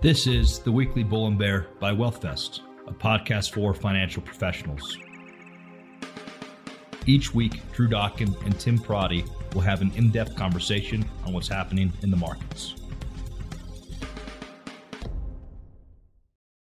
This is the weekly Bull and Bear by WealthVest, a podcast for financial professionals. Each week, Drew Dokken and Tim Pierotti will have an in depth conversation on what's happening in the markets.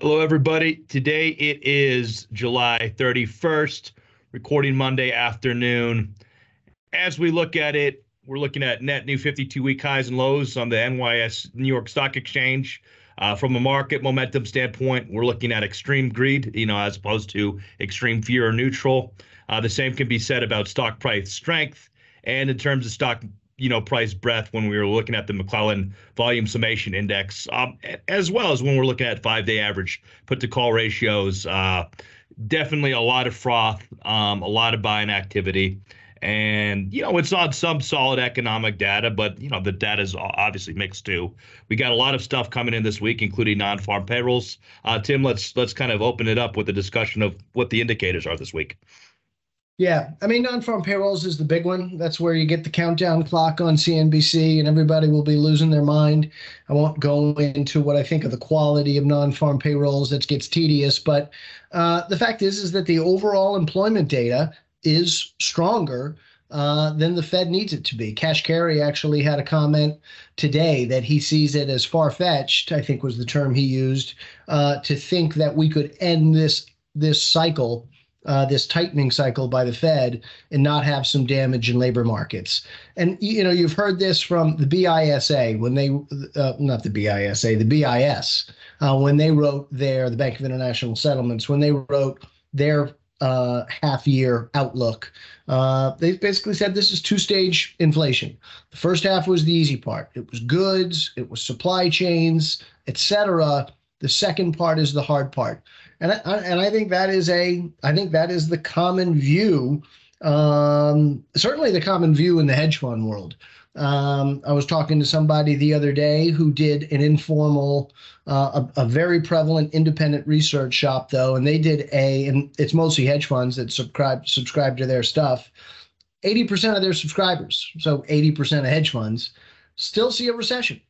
Hello, everybody. Today it is July 31st, recording Monday afternoon. As we look at it, we're looking at net new 52 week highs and lows on the NYS New York Stock Exchange. Uh, from a market momentum standpoint, we're looking at extreme greed, you know, as opposed to extreme fear or neutral. Uh, the same can be said about stock price strength and in terms of stock you know price breadth when we were looking at the McClellan volume summation index, um, as well as when we're looking at five day average put to call ratios. Uh, definitely a lot of froth, um, a lot of buying activity. And, you know, it's on some solid economic data, but, you know, the data is obviously mixed too. We got a lot of stuff coming in this week, including non-farm payrolls. Uh, Tim, let's let's kind of open it up with a discussion of what the indicators are this week. Yeah, I mean, non-farm payrolls is the big one. That's where you get the countdown clock on CNBC, and everybody will be losing their mind. I won't go into what I think of the quality of non-farm payrolls. That gets tedious, but uh, the fact is, is that the overall employment data is stronger uh, than the Fed needs it to be. Kashkari actually had a comment today that he sees it as far fetched. I think was the term he used uh, to think that we could end this this cycle uh, this tightening cycle by the Fed and not have some damage in labor markets. And you know, you've heard this from the BISA when they, uh, not the BISA, the BIS, uh, when they wrote their, the Bank of International Settlements, when they wrote their uh, half year outlook. Uh, they basically said this is two stage inflation. The first half was the easy part. It was goods, it was supply chains, etc. The second part is the hard part and I, and I think that is a I think that is the common view, um, certainly the common view in the hedge fund world. Um, I was talking to somebody the other day who did an informal, uh, a, a, very prevalent independent research shop though, and they did a, and it's mostly hedge funds that subscribe subscribe to their stuff. 80% of their subscribers, so 80% of hedge funds, still see a recession.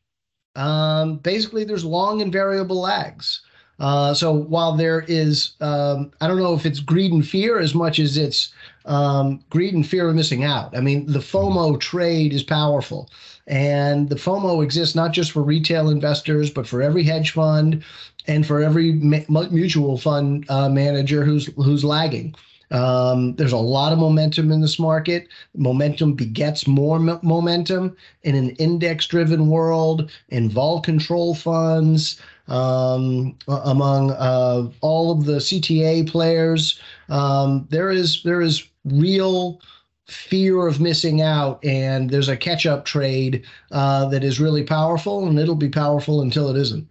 Um, basically, there's long and variable lags. Uh, so while there is, um, I don't know if it's greed and fear as much as it's um, greed and fear of missing out. I mean, the FOMO trade is powerful, and the FOMO exists not just for retail investors, but for every hedge fund and for every ma- mutual fund uh, manager who's who's lagging. Um, there's a lot of momentum in this market. Momentum begets more m- momentum in an index driven world, in vol control funds, um, among uh, all of the CTA players. Um, there is there is real fear of missing out, and there's a catch up trade uh, that is really powerful, and it'll be powerful until it isn't.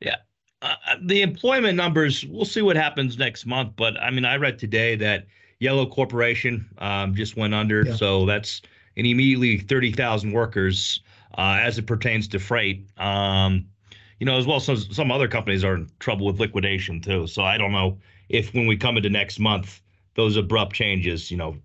Yeah. Uh, uh, the employment numbers, we'll see what happens next month. But I mean, I read today that Yellow Corporation um, just went under. Yeah. So that's an immediately 30,000 workers uh, as it pertains to freight. Um, you know, as well some some other companies are in trouble with liquidation too. So I don't know if when we come into next month, those abrupt changes, you know,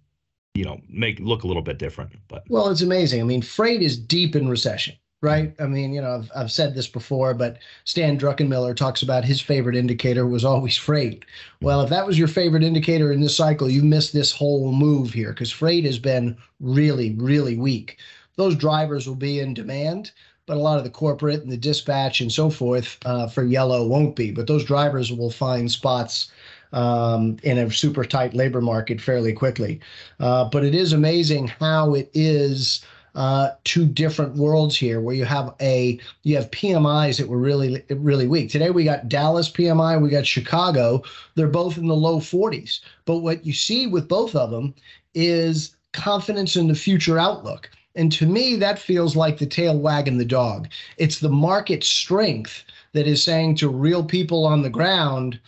you know, make look a little bit different. But well, it's amazing. I mean, freight is deep in recession, right? I mean, you know, I've I've said this before, but Stan Druckenmiller talks about his favorite indicator was always freight. Well, if that was your favorite indicator in this cycle, you missed this whole move here because freight has been really, really weak. Those drivers will be in demand but a lot of the corporate and the dispatch and so forth uh, for yellow won't be. But those drivers will find spots um, in a super tight labor market fairly quickly. Uh, but it is amazing how it is uh, two different worlds here, where you have a you have PMIs that were really really weak. Today we got Dallas PMI, we got Chicago. They're both in the low 40s. But what you see with both of them is confidence in the future outlook. And to me, that feels like the tail wagging the dog. It's the market strength that is saying to real people on the ground,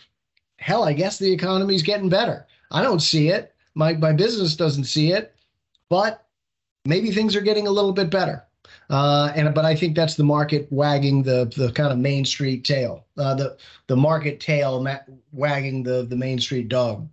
hell, I guess the economy's getting better. I don't see it. My, my business doesn't see it, but maybe things are getting a little bit better. Uh, and but I think that's the market wagging the the kind of Main Street tail, uh, the the market tail ma- wagging the the Main Street dog.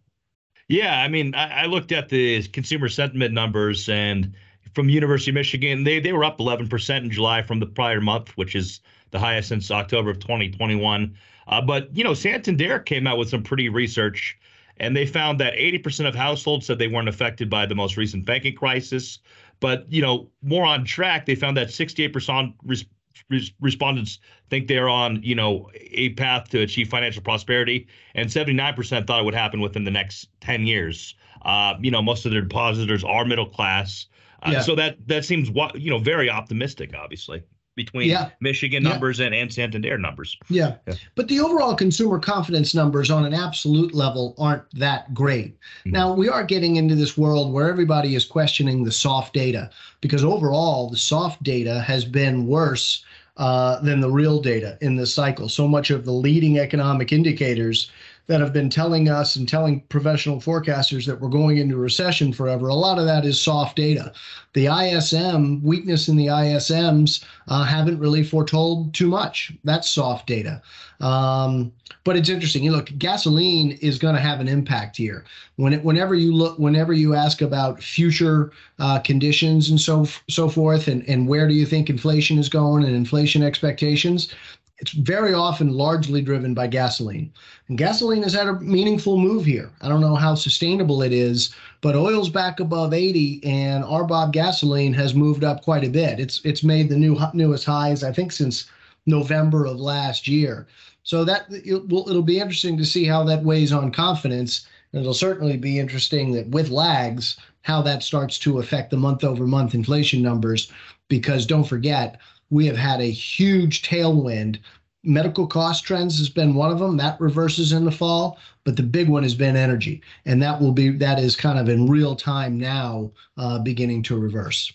Yeah, I mean, I, I looked at the consumer sentiment numbers and from University of Michigan. They they were up 11% in July from the prior month, which is the highest since October of 2021. Uh, but you know, Santander came out with some pretty research, and they found that 80% of households said they weren't affected by the most recent banking crisis. But you know, more on track, they found that 68% res- res- respondents think they're on you know a path to achieve financial prosperity, and 79% thought it would happen within the next 10 years. Uh, you know, most of their depositors are middle class. Uh, yeah. So that that seems what you know very optimistic, obviously between yeah. Michigan numbers yeah. and, and Santander numbers. Yeah. yeah. But the overall consumer confidence numbers on an absolute level aren't that great. Mm-hmm. Now, we are getting into this world where everybody is questioning the soft data because overall, the soft data has been worse uh, than the real data in this cycle. So much of the leading economic indicators that have been telling us and telling professional forecasters that we're going into recession forever. A lot of that is soft data. The ISM weakness in the ISMs uh, haven't really foretold too much. That's soft data. Um, but it's interesting. You look, gasoline is going to have an impact here. When it, whenever you look, whenever you ask about future uh, conditions and so so forth, and and where do you think inflation is going and inflation expectations, it's very often largely driven by gasoline. And gasoline has had a meaningful move here. I don't know how sustainable it is, but oil's back above 80 and RBOB gasoline has moved up quite a bit. It's it's made the new newest highs I think since November of last year. So that it will, it'll be interesting to see how that weighs on confidence. And it'll certainly be interesting that with lags, how that starts to affect the month over month inflation numbers. Because don't forget, we have had a huge tailwind. Medical cost trends has been one of them. That reverses in the fall, but the big one has been energy, and that will be that is kind of in real time now, uh, beginning to reverse.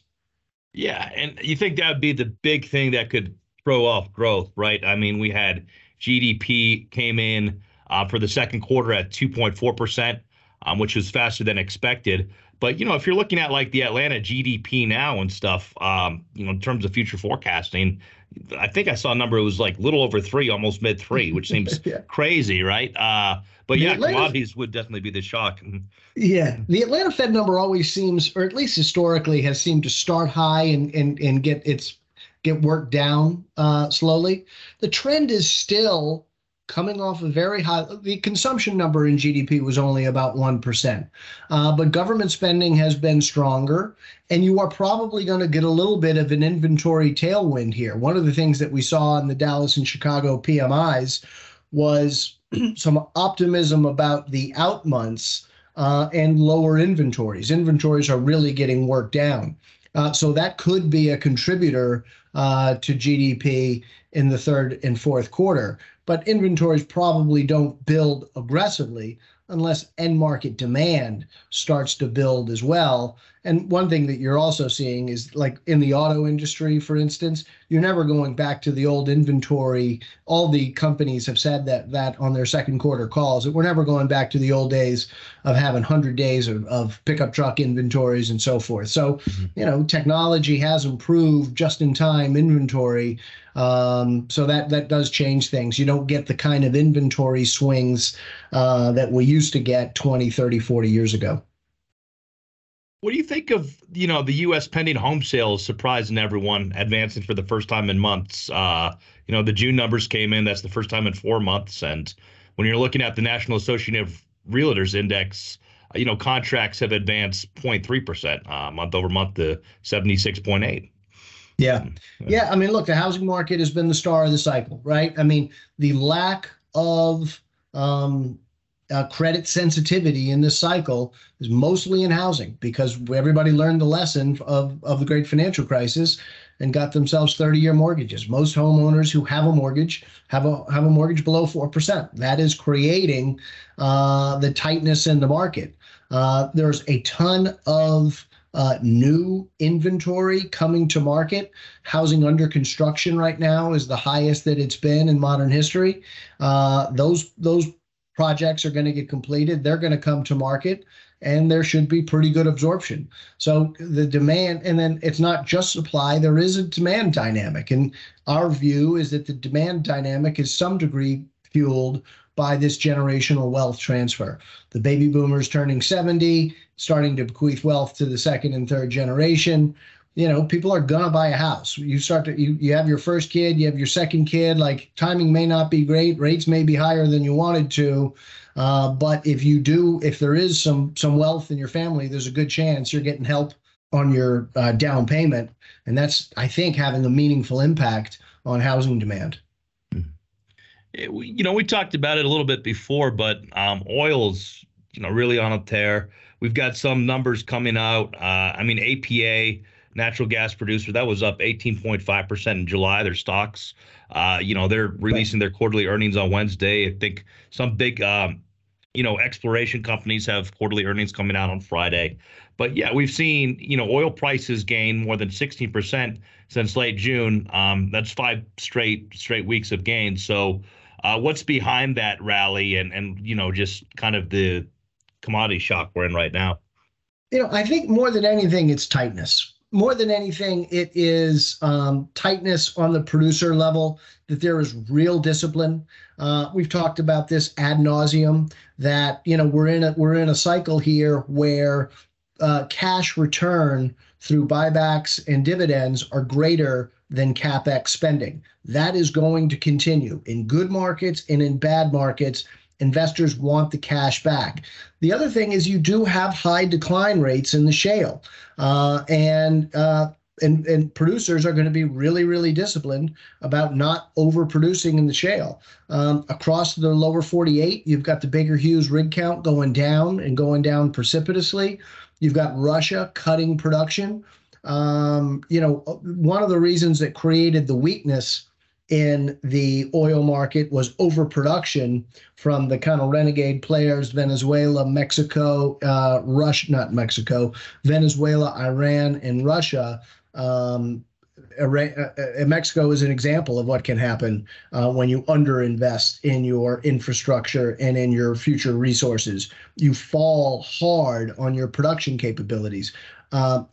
Yeah, and you think that would be the big thing that could throw off growth, right? I mean, we had GDP came in uh, for the second quarter at 2.4 percent, um, which was faster than expected. But you know, if you're looking at like the Atlanta GDP now and stuff, um, you know, in terms of future forecasting, I think I saw a number. It was like little over three, almost mid three, which seems yeah. crazy, right? Uh, but yeah, Atlanta, commodities would definitely be the shock. Yeah, the Atlanta Fed number always seems, or at least historically, has seemed to start high and and and get its get worked down uh, slowly. The trend is still coming off a very high the consumption number in gdp was only about 1% uh, but government spending has been stronger and you are probably going to get a little bit of an inventory tailwind here. One of the things that we saw in the dallas and chicago pmis was some optimism about the out months uh, and lower inventories. Inventories are really getting worked down. Uh, so that could be a contributor uh, to gdp in the third and fourth quarter but inventories probably don't build aggressively unless end market demand starts to build as well. And one thing that you're also seeing is like in the auto industry, for instance, you're never going back to the old inventory. All the companies have said that that on their second quarter calls that we're never going back to the old days of having 100 days of, of pickup truck inventories and so forth. So, mm-hmm. you know, technology has improved just in time inventory. Um, so that that does change things. You don't get the kind of inventory swings uh, that we used to get 20, 30, 40 years ago. What do you think of you know the U.S. pending home sales surprising everyone, advancing for the first time in months? Uh, you know the June numbers came in. That's the first time in four months. And when you're looking at the National Association of Realtors Index, you know contracts have advanced 0.3 percent uh, month over month to 76.8. Yeah. Yeah. I mean, look, the housing market has been the star of the cycle, right? I mean, the lack of um, uh, credit sensitivity in this cycle is mostly in housing because everybody learned the lesson of, of the great financial crisis and got themselves 30 year mortgages. Most homeowners who have a mortgage have a have a mortgage below 4%. That is creating uh, the tightness in the market. Uh, there's a ton of uh, new inventory coming to market. Housing under construction right now is the highest that it's been in modern history. Uh, those those projects are going to get completed. They're going to come to market and there should be pretty good absorption. So the demand, and then it's not just supply, there is a demand dynamic. And our view is that the demand dynamic is some degree fueled by this generational wealth transfer. The baby boomers turning 70, starting to bequeath wealth to the second and third generation. you know, people are gonna buy a house. You start to you you have your first kid, you have your second kid. Like timing may not be great, rates may be higher than you wanted to, uh, but if you do, if there is some some wealth in your family, there's a good chance you're getting help on your uh, down payment, and that's I think having a meaningful impact on housing demand. Eh, you know, we talked about it a little bit before, but um, oil's you know really on a tear. We've got some numbers coming out. Uh, I mean, APA natural gas producer. That was up 18.5% in July. Their stocks, uh, you know, they're releasing their quarterly earnings on Wednesday. I think some big, um, you know, exploration companies have quarterly earnings coming out on Friday. But yeah, we've seen, you know, oil prices gain more than 16% since late June. Um, that's five straight straight weeks of gains. So, uh, what's behind that rally and and you know just kind of the commodity shock we're in right now? You know, I think more than anything, it's tightness more than anything, it is um, tightness on the producer level, that there is real discipline. Uh, we've talked about this ad nauseum that, you know, we're in a, we're in a cycle here where uh, cash return through buybacks and dividends are greater than capex spending. That is going to continue in good markets and in bad markets investors want the cash back. The other thing is you do have high decline rates in the shale, uh, and uh, and and producers are going to be really really disciplined about not overproducing in the shale. Um, across the lower 48, you've got the Baker Hughes rig count going down and going down precipitously. You've got Russia cutting production. Um, you know, one of the reasons that created the weakness in the oil market was overproduction from the kind of renegade players Venezuela, Mexico, uh, Russia, not Mexico, Venezuela, Iran, and Russia. Um, uh, uh, Mexico is an example of what can happen uh, when you underinvest in your infrastructure and in your future resources. You fall hard on your production capabilities. Uh,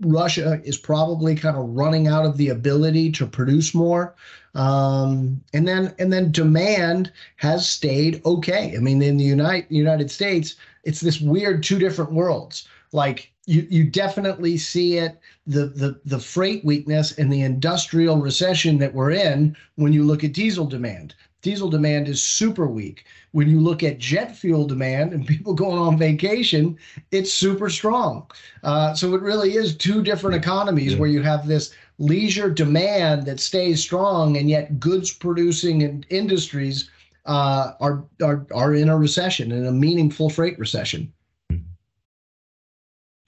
Russia is probably kind of running out of the ability to produce more. Um, and then and then demand has stayed okay. I mean, in the United United States, it's this weird two different worlds. Like you you definitely see it the the the freight weakness and the industrial recession that we're in when you look at diesel demand. Diesel demand is super weak. When you look at jet fuel demand and people going on vacation, it's super strong. Uh, so it really is two different economies yeah. where you have this leisure demand that stays strong, and yet goods producing and industries uh, are, are are in a recession, in a meaningful freight recession.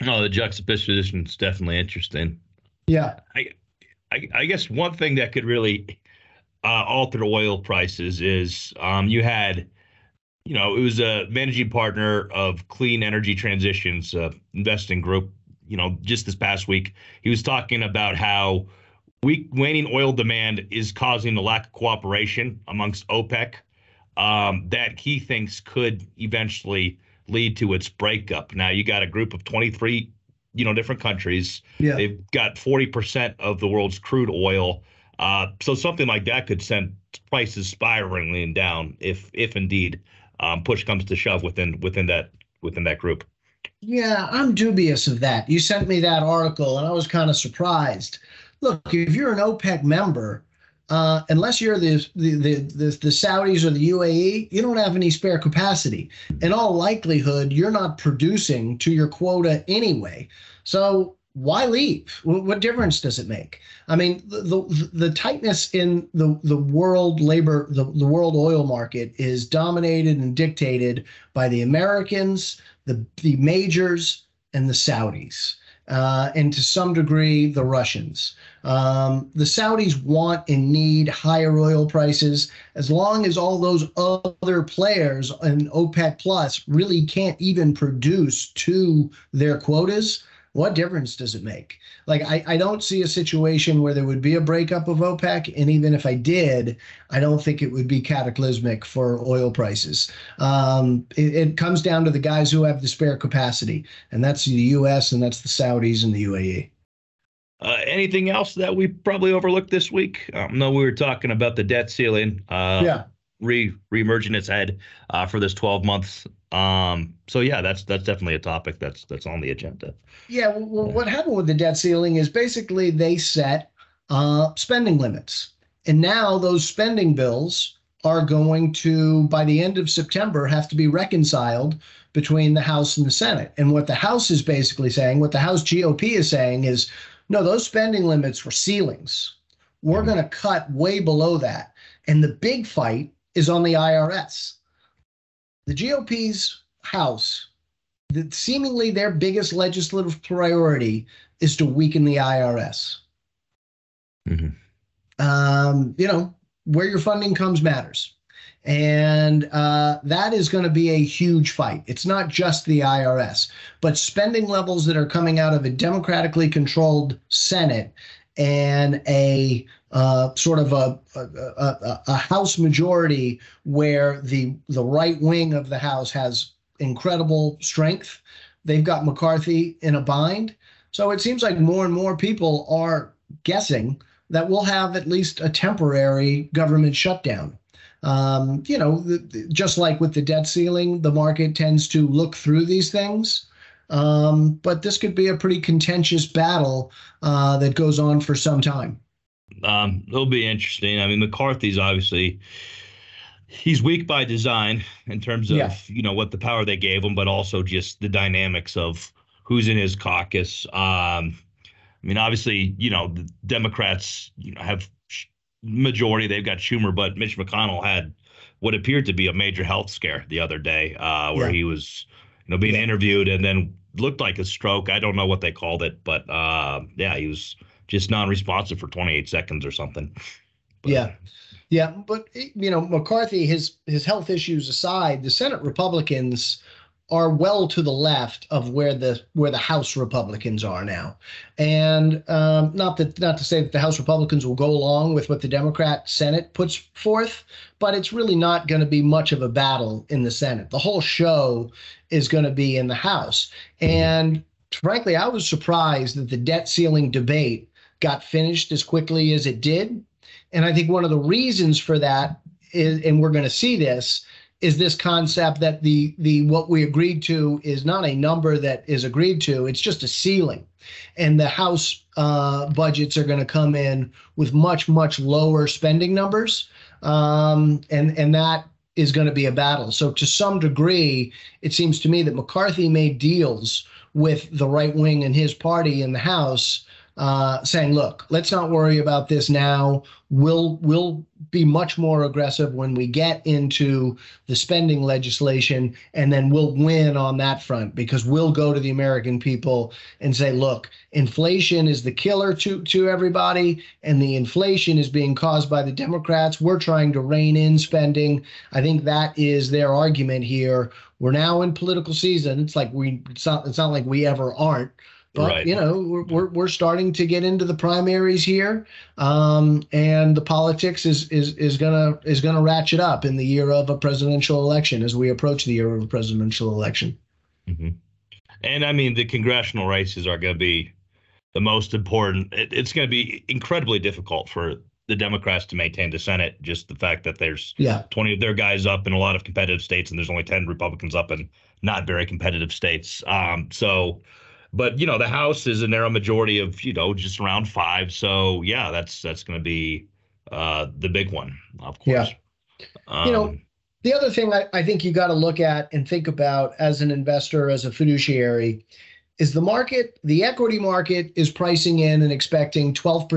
Oh, the juxtaposition is definitely interesting. Yeah, I, I, I guess one thing that could really uh, alter oil prices is um, you had, you know, it was a managing partner of Clean Energy Transitions uh, investing group you know, just this past week, he was talking about how weak waning oil demand is causing a lack of cooperation amongst OPEC um, that he thinks could eventually lead to its breakup. Now you got a group of 23, you know, different countries. Yeah. They've got 40% of the world's crude oil. Uh, so something like that could send prices spiraling down if, if indeed um, push comes to shove within within that within that group. Yeah, I'm dubious of that. You sent me that article, and I was kind of surprised. Look, if you're an OPEC member, uh, unless you're the, the, the the the Saudis or the UAE, you don't have any spare capacity. In all likelihood, you're not producing to your quota anyway. So why leave? What difference does it make? I mean, the the, the tightness in the the world labor the, the world oil market is dominated and dictated by the Americans, the, the majors and the Saudis. Uh, and to some degree, the Russians. Um, the Saudis want and need higher oil prices as long as all those other players in OPEC Plus really can't even produce to their quotas what difference does it make? Like, I, I don't see a situation where there would be a breakup of OPEC. And even if I did, I don't think it would be cataclysmic for oil prices. Um, it, it comes down to the guys who have the spare capacity, and that's the US and that's the Saudis and the UAE. Uh, anything else that we probably overlooked this week? I um, know we were talking about the debt ceiling. Uh, yeah. Re reemerging its head uh, for this 12 months Um, so yeah, that's that's definitely a topic that's that's on the agenda. Yeah, well, yeah. what happened with the debt ceiling is basically they set uh, spending limits, and now those spending bills are going to, by the end of September, have to be reconciled between the House and the Senate. And what the House is basically saying, what the House GOP is saying is, no, those spending limits were ceilings. We're mm-hmm. going to cut way below that. And the big fight is on the IRS. The GOP's House, the, seemingly their biggest legislative priority is to weaken the IRS. Mm-hmm. Um, you know, where your funding comes matters. And uh, that is going to be a huge fight. It's not just the IRS, but spending levels that are coming out of a democratically controlled Senate and a uh, sort of a, a, a, House majority where the the right wing of the House has incredible strength. They've got McCarthy in a bind. So it seems like more and more people are guessing that we'll have at least a temporary government shutdown. Um, you know, the, just like with the debt ceiling, the market tends to look through these things. Um, but this could be a pretty contentious battle uh, that goes on for some time. Um, it'll be interesting. I mean, McCarthy's obviously he's weak by design in terms of yeah. you know what the power they gave him, but also just the dynamics of who's in his caucus. Um, I mean, obviously, you know, the Democrats, you know, have majority. They've got Schumer, but Mitch McConnell had what appeared to be a major health scare the other day, uh, where yeah. he was, you know, being yeah. interviewed and then looked like a stroke. I don't know what they called it, but uh, yeah, he was just non-responsive for 28 seconds or something. But, yeah. Yeah, but you know, McCarthy, his his health issues aside, the Senate Republicans are well to the left of where the where the House Republicans are now, and um, not that not to say that the House Republicans will go along with what the Democrat Senate puts forth, but it's really not going to be much of a battle in the Senate. The whole show is going to be in the House, and frankly, I was surprised that the debt ceiling debate got finished as quickly as it did, and I think one of the reasons for that is, and we're going to see this is this concept that the the what we agreed to is not a number that is agreed to it's just a ceiling. And the house uh, budgets are going to come in with much much lower spending numbers um, and and that is going to be a battle. So to some degree it seems to me that mccarthy made deals with the right wing and his party in the house uh, saying, "Look, let's not worry about this now. We'll we'll be much more aggressive when we get into the spending legislation, and then we'll win on that front because we'll go to the American people and say, look, inflation is the killer to to everybody, and the inflation is being caused by the Democrats. We're trying to rein in spending. I think that is their argument here. We're now in political season. It's like we it's not it's not like we ever aren't." But right. you know, we're, we're, we're starting to get into the primaries here, um, and the politics is is is gonna is gonna ratchet up in the year of a presidential election as we approach the year of a presidential election. Mm-hmm. And I mean, the congressional races are going to be the most important. It, it's going to be incredibly difficult for the Democrats to maintain the Senate. Just the fact that there's yeah. 20 of their guys up in a lot of competitive states, and there's only 10 Republicans up in not very competitive states. Um, so but you know, the House is a narrow majority of you know just around five. So yeah, that's that's going to be uh, the big one, of course. Yeah. Um, you know, the other thing I, I think you got to look at and think about as an investor, as a fiduciary, is the market, the equity market is pricing in and expecting 12%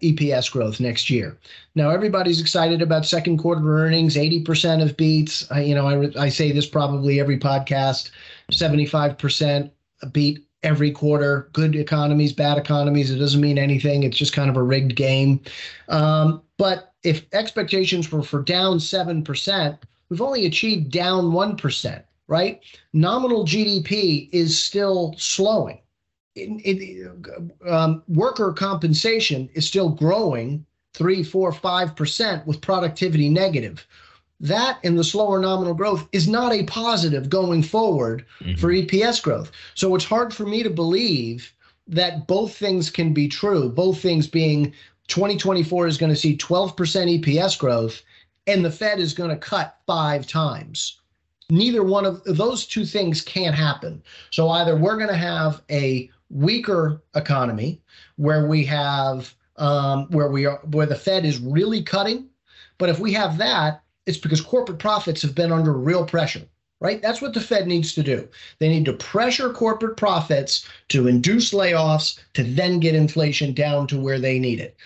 EPS growth next year. Now, everybody's excited about second quarter earnings, 80% of beats. I, you know, I, I say this probably every podcast, 75% beat every quarter, good economies, bad economies. It doesn't mean anything. It's just kind of a rigged game. Um, but if expectations were for down 7%, we've only achieved down 1%, right? Nominal GDP is still slowing. It, it, um, worker compensation is still growing three, four, five percent with productivity negative that and the slower nominal growth is not a positive going forward mm-hmm. for EPS growth. So it's hard for me to believe that both things can be true, both things being 2024 is going to see 12% EPS growth and the Fed is going to cut five times. neither one of those two things can't happen. So either we're going to have a weaker economy where we have um, where we are where the Fed is really cutting, but if we have that, it's because corporate profits have been under real pressure. Right? That's what the Fed needs to do. They need to pressure corporate profits to induce layoffs to then get inflation down to where they need it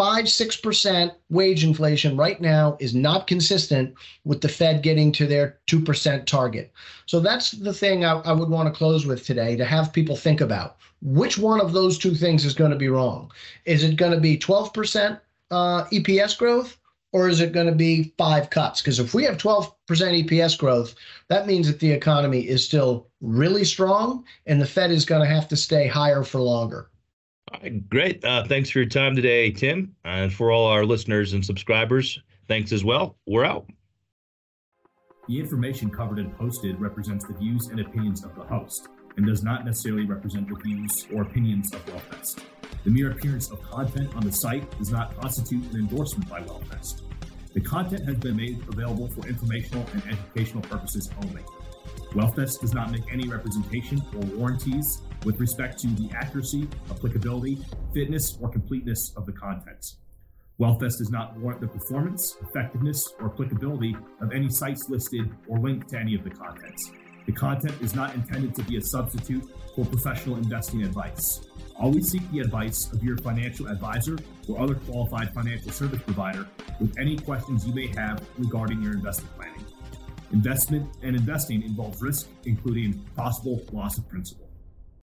five, 6% wage inflation right now is not consistent with the Fed getting to their 2% target. So that's the thing I, I would want to close with today to have people think about. Which one of those two things is going to be wrong? Is it going to be 12% uh, EPS growth? Or is it going to be five cuts? Because if we have 12% EPS growth, that means that the economy is still really strong and the Fed is going to have to stay higher for longer. Right, great. Uh, thanks for your time today, Tim. And for all our listeners and subscribers, thanks as well. We're out. The information covered and posted represents the views and opinions of the host and does not necessarily represent the views or opinions of WealthVest. The mere appearance of content on the site does not constitute an endorsement by WealthVest. The content has been made available for informational and educational purposes only. WealthVest does not make any representation or warranties with respect to the accuracy, applicability, fitness, or completeness of the contents. WealthVest does not warrant the performance, effectiveness, or applicability of any sites listed or linked to any of the contents. The content is not intended to be a substitute for professional investing advice. Always seek the advice of your financial advisor or other qualified financial service provider with any questions you may have regarding your investment planning. Investment and investing involves risk, including possible loss of principal.